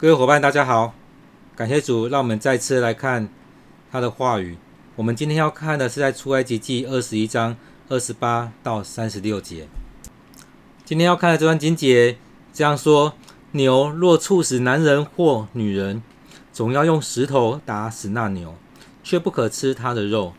各位伙伴，大家好，感谢主，让我们再次来看他的话语。我们今天要看的是在出埃及记二十一章二十八到三十六节。今天要看的这段经节这样说：牛若触死男人或女人，总要用石头打死那牛，却不可吃他的肉。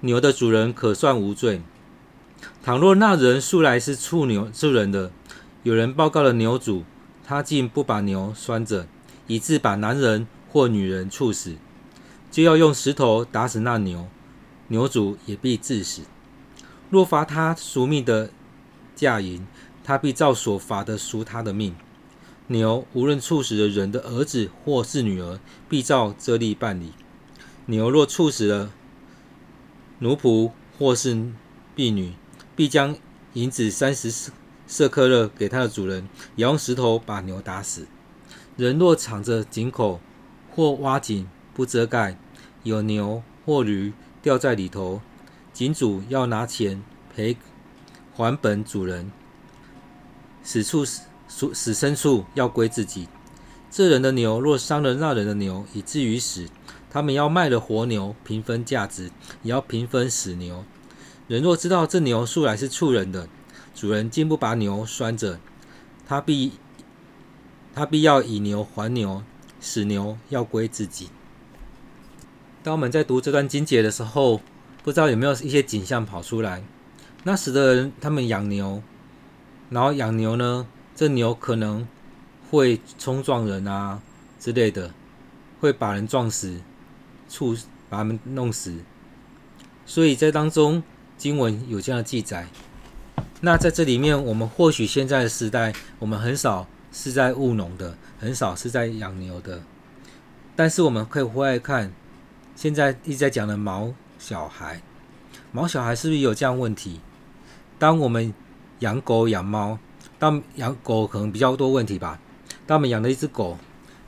牛的主人可算无罪。倘若那人素来是畜牛触人的，有人报告了牛主。他竟不把牛拴着，以致把男人或女人处死，就要用石头打死那牛，牛主也必致死。若罚他赎命的价银，他必照所罚的赎他的命。牛无论处死了人的儿子或是女儿，必照这例办理。牛若处死了奴仆或是婢女，必将银子三十四舍克勒给他的主人，也用石头把牛打死。人若敞着井口或挖井不遮盖，有牛或驴掉在里头，井主要拿钱赔还本主人。死畜死死牲畜要归自己。这人的牛若伤了那人的牛，以至于死，他们要卖了活牛平分价值，也要平分死牛。人若知道这牛素来是畜人的，主人竟不把牛拴着，他必他必要以牛还牛，死牛要归自己。当我们在读这段经节的时候，不知道有没有一些景象跑出来？那时的人他们养牛，然后养牛呢，这牛可能会冲撞人啊之类的，会把人撞死，触把他们弄死。所以在当中经文有这样的记载。那在这里面，我们或许现在的时代，我们很少是在务农的，很少是在养牛的。但是我们可以回来看，现在一直在讲的毛小孩，毛小孩是不是有这样问题？当我们养狗养猫，当养狗可能比较多问题吧。当我们养了一只狗，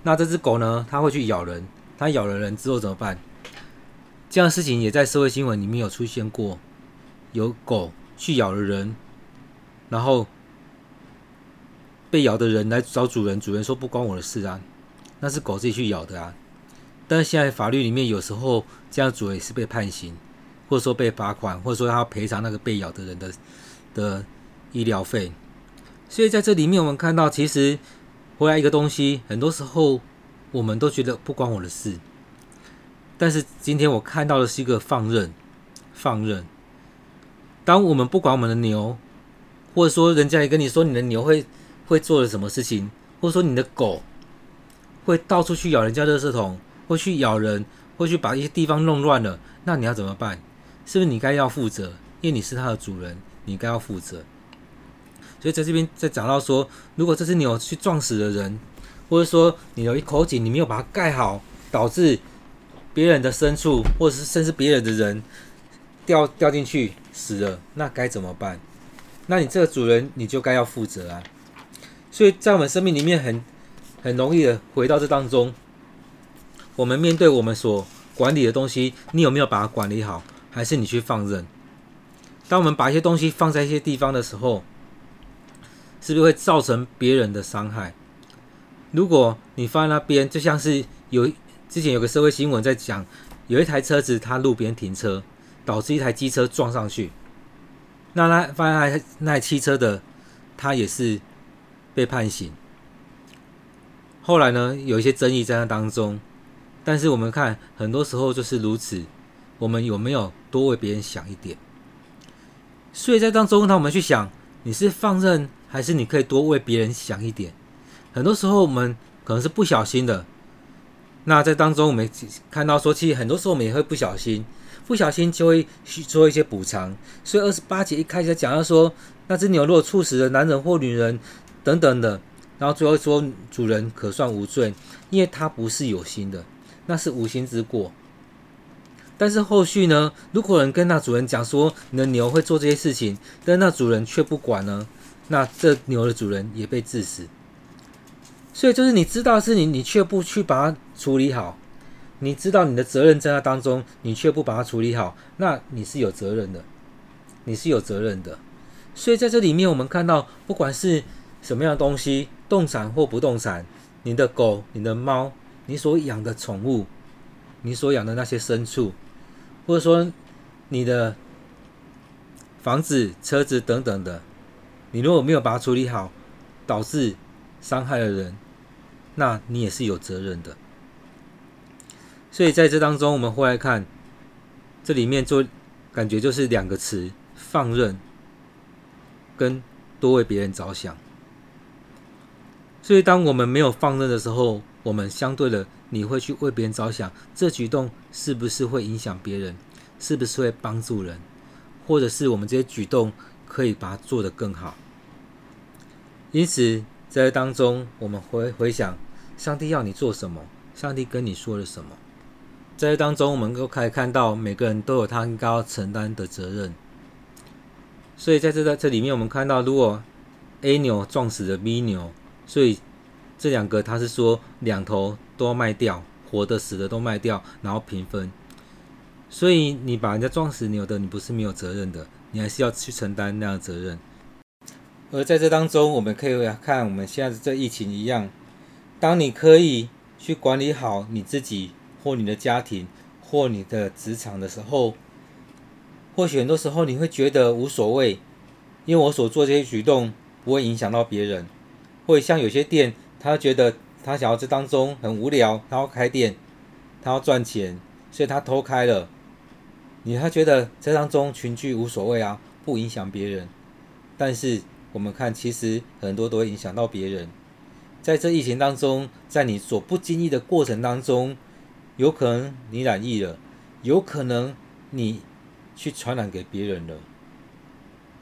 那这只狗呢，它会去咬人，它咬了人之后怎么办？这样的事情也在社会新闻里面有出现过，有狗去咬了人。然后被咬的人来找主人，主人说不关我的事啊，那是狗自己去咬的啊。但是现在法律里面有时候这样主人也是被判刑，或者说被罚款，或者说他要赔偿那个被咬的人的的医疗费。所以在这里面我们看到，其实回来一个东西，很多时候我们都觉得不关我的事。但是今天我看到的是一个放任，放任。当我们不管我们的牛。或者说，人家也跟你说你的牛会会做了什么事情，或者说你的狗会到处去咬人家垃圾桶，会去咬人，会去把一些地方弄乱了，那你要怎么办？是不是你该要负责？因为你是它的主人，你该要负责。所以在这边在讲到说，如果这只牛去撞死了人，或者说你有一口井你没有把它盖好，导致别人的牲畜或者是甚至别人的人掉掉进去死了，那该怎么办？那你这个主人你就该要负责啊，所以在我们生命里面很很容易的回到这当中，我们面对我们所管理的东西，你有没有把它管理好，还是你去放任？当我们把一些东西放在一些地方的时候，是不是会造成别人的伤害？如果你放在那边，就像是有之前有个社会新闻在讲，有一台车子它路边停车，导致一台机车撞上去。那那发现那那汽车的，他也是被判刑。后来呢，有一些争议在那当中，但是我们看很多时候就是如此。我们有没有多为别人想一点？所以在当中，当我们去想，你是放任，还是你可以多为别人想一点？很多时候我们可能是不小心的。那在当中，我们看到说，其实很多时候我们也会不小心。不小心就会去做一些补偿，所以二十八节一开始讲到说，那只牛若触死了男人或女人等等的，然后最后说主人可算无罪，因为他不是有心的，那是无心之过。但是后续呢，如果人跟那主人讲说你的牛会做这些事情，但那主人却不管呢，那这牛的主人也被治死。所以就是你知道是你，你却不去把它处理好。你知道你的责任在那当中，你却不把它处理好，那你是有责任的，你是有责任的。所以在这里面，我们看到，不管是什么样的东西，动产或不动产，你的狗、你的猫、你所养的宠物、你所养的那些牲畜，或者说你的房子、车子等等的，你如果没有把它处理好，导致伤害了人，那你也是有责任的。所以在这当中，我们会来看，这里面就感觉就是两个词：放任跟多为别人着想。所以，当我们没有放任的时候，我们相对的，你会去为别人着想，这举动是不是会影响别人？是不是会帮助人？或者是我们这些举动可以把它做得更好？因此，在这当中，我们回回想，上帝要你做什么？上帝跟你说了什么？在这当中，我们都可以看到，每个人都有他应该要承担的责任。所以，在这个这里面，我们看到，如果 A 牛撞死了 B 牛，所以这两个他是说两头都要卖掉，活的死的都卖掉，然后平分。所以你把人家撞死牛的，你不是没有责任的，你还是要去承担那样的责任。而在这当中，我们可以看我们现在这疫情一样，当你可以去管理好你自己。或你的家庭，或你的职场的时候，或许很多时候你会觉得无所谓，因为我所做这些举动不会影响到别人。或者像有些店，他觉得他想要这当中很无聊，他要开店，他要赚钱，所以他偷开了。你他觉得这当中群聚无所谓啊，不影响别人。但是我们看，其实很多都会影响到别人。在这疫情当中，在你所不经意的过程当中。有可能你染疫了，有可能你去传染给别人了。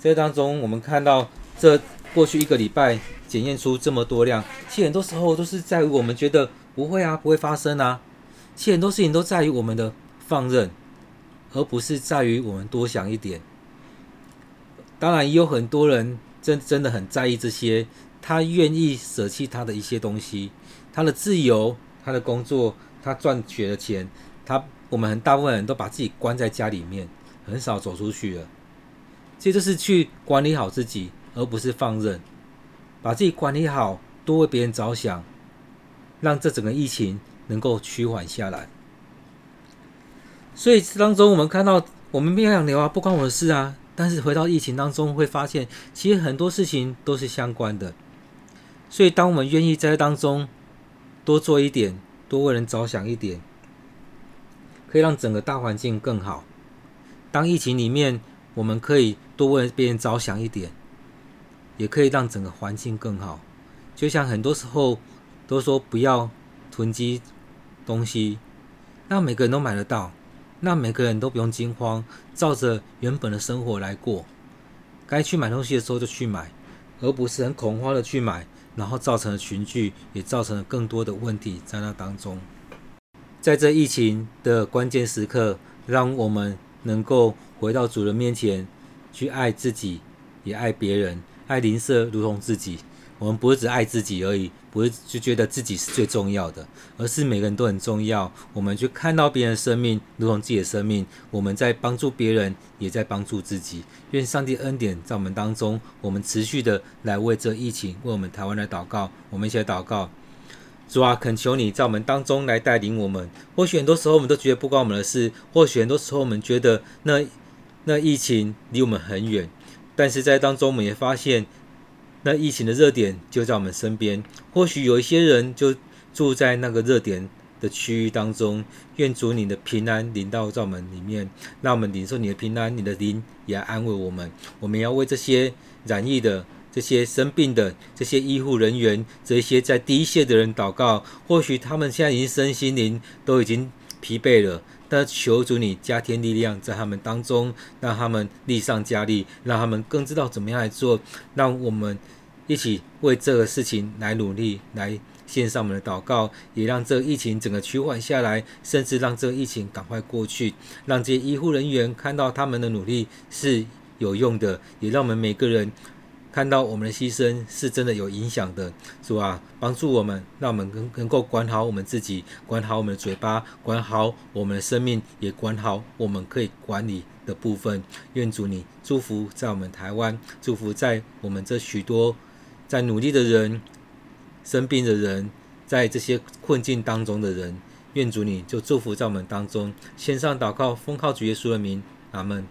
这当中，我们看到这过去一个礼拜检验出这么多量，其实很多时候都是在于我们觉得不会啊，不会发生啊。其实很多事情都在于我们的放任，而不是在于我们多想一点。当然，也有很多人真真的很在意这些，他愿意舍弃他的一些东西，他的自由，他的工作。他赚取的钱，他我们很大部分人都把自己关在家里面，很少走出去了。这就是去管理好自己，而不是放任，把自己管理好，多为别人着想，让这整个疫情能够趋缓下来。所以当中我们看到，我们没有养牛啊，不关我的事啊。但是回到疫情当中，会发现其实很多事情都是相关的。所以当我们愿意在当中多做一点。多为人着想一点，可以让整个大环境更好。当疫情里面，我们可以多为别人着想一点，也可以让整个环境更好。就像很多时候都说不要囤积东西，让每个人都买得到，那每个人都不用惊慌，照着原本的生活来过。该去买东西的时候就去买，而不是很恐慌的去买。然后造成了群聚，也造成了更多的问题在那当中。在这疫情的关键时刻，让我们能够回到主人面前，去爱自己，也爱别人，爱邻舍如同自己。我们不是只爱自己而已，不是就觉得自己是最重要的，而是每个人都很重要。我们去看到别人的生命如同自己的生命，我们在帮助别人，也在帮助自己。愿上帝恩典在我们当中，我们持续的来为这疫情，为我们台湾来祷告。我们一起来祷告，主啊，恳求你在我们当中来带领我们。或许很多时候我们都觉得不关我们的事，或许很多时候我们觉得那那疫情离我们很远，但是在当中我们也发现。那疫情的热点就在我们身边，或许有一些人就住在那个热点的区域当中。愿主你的平安临到在我们里面，让我们领受你的平安，你的灵也安慰我们。我们要为这些染疫的、这些生病的、这些医护人员、这些在第一线的人祷告。或许他们现在已经身心灵都已经疲惫了。但求主你加添力量在他们当中，让他们力上加力，让他们更知道怎么样来做。让我们一起为这个事情来努力，来献上我们的祷告，也让这疫情整个趋缓下来，甚至让这个疫情赶快过去，让这些医护人员看到他们的努力是有用的，也让我们每个人。看到我们的牺牲是真的有影响的，是吧？帮助我们，让我们能能够管好我们自己，管好我们的嘴巴，管好我们的生命，也管好我们可以管理的部分。愿主你祝福在我们台湾，祝福在我们这许多在努力的人、生病的人、在这些困境当中的人。愿主你就祝福在我们当中，献上祷告，奉靠主耶稣的名，阿门。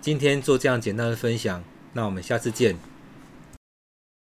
今天做这样简单的分享，那我们下次见。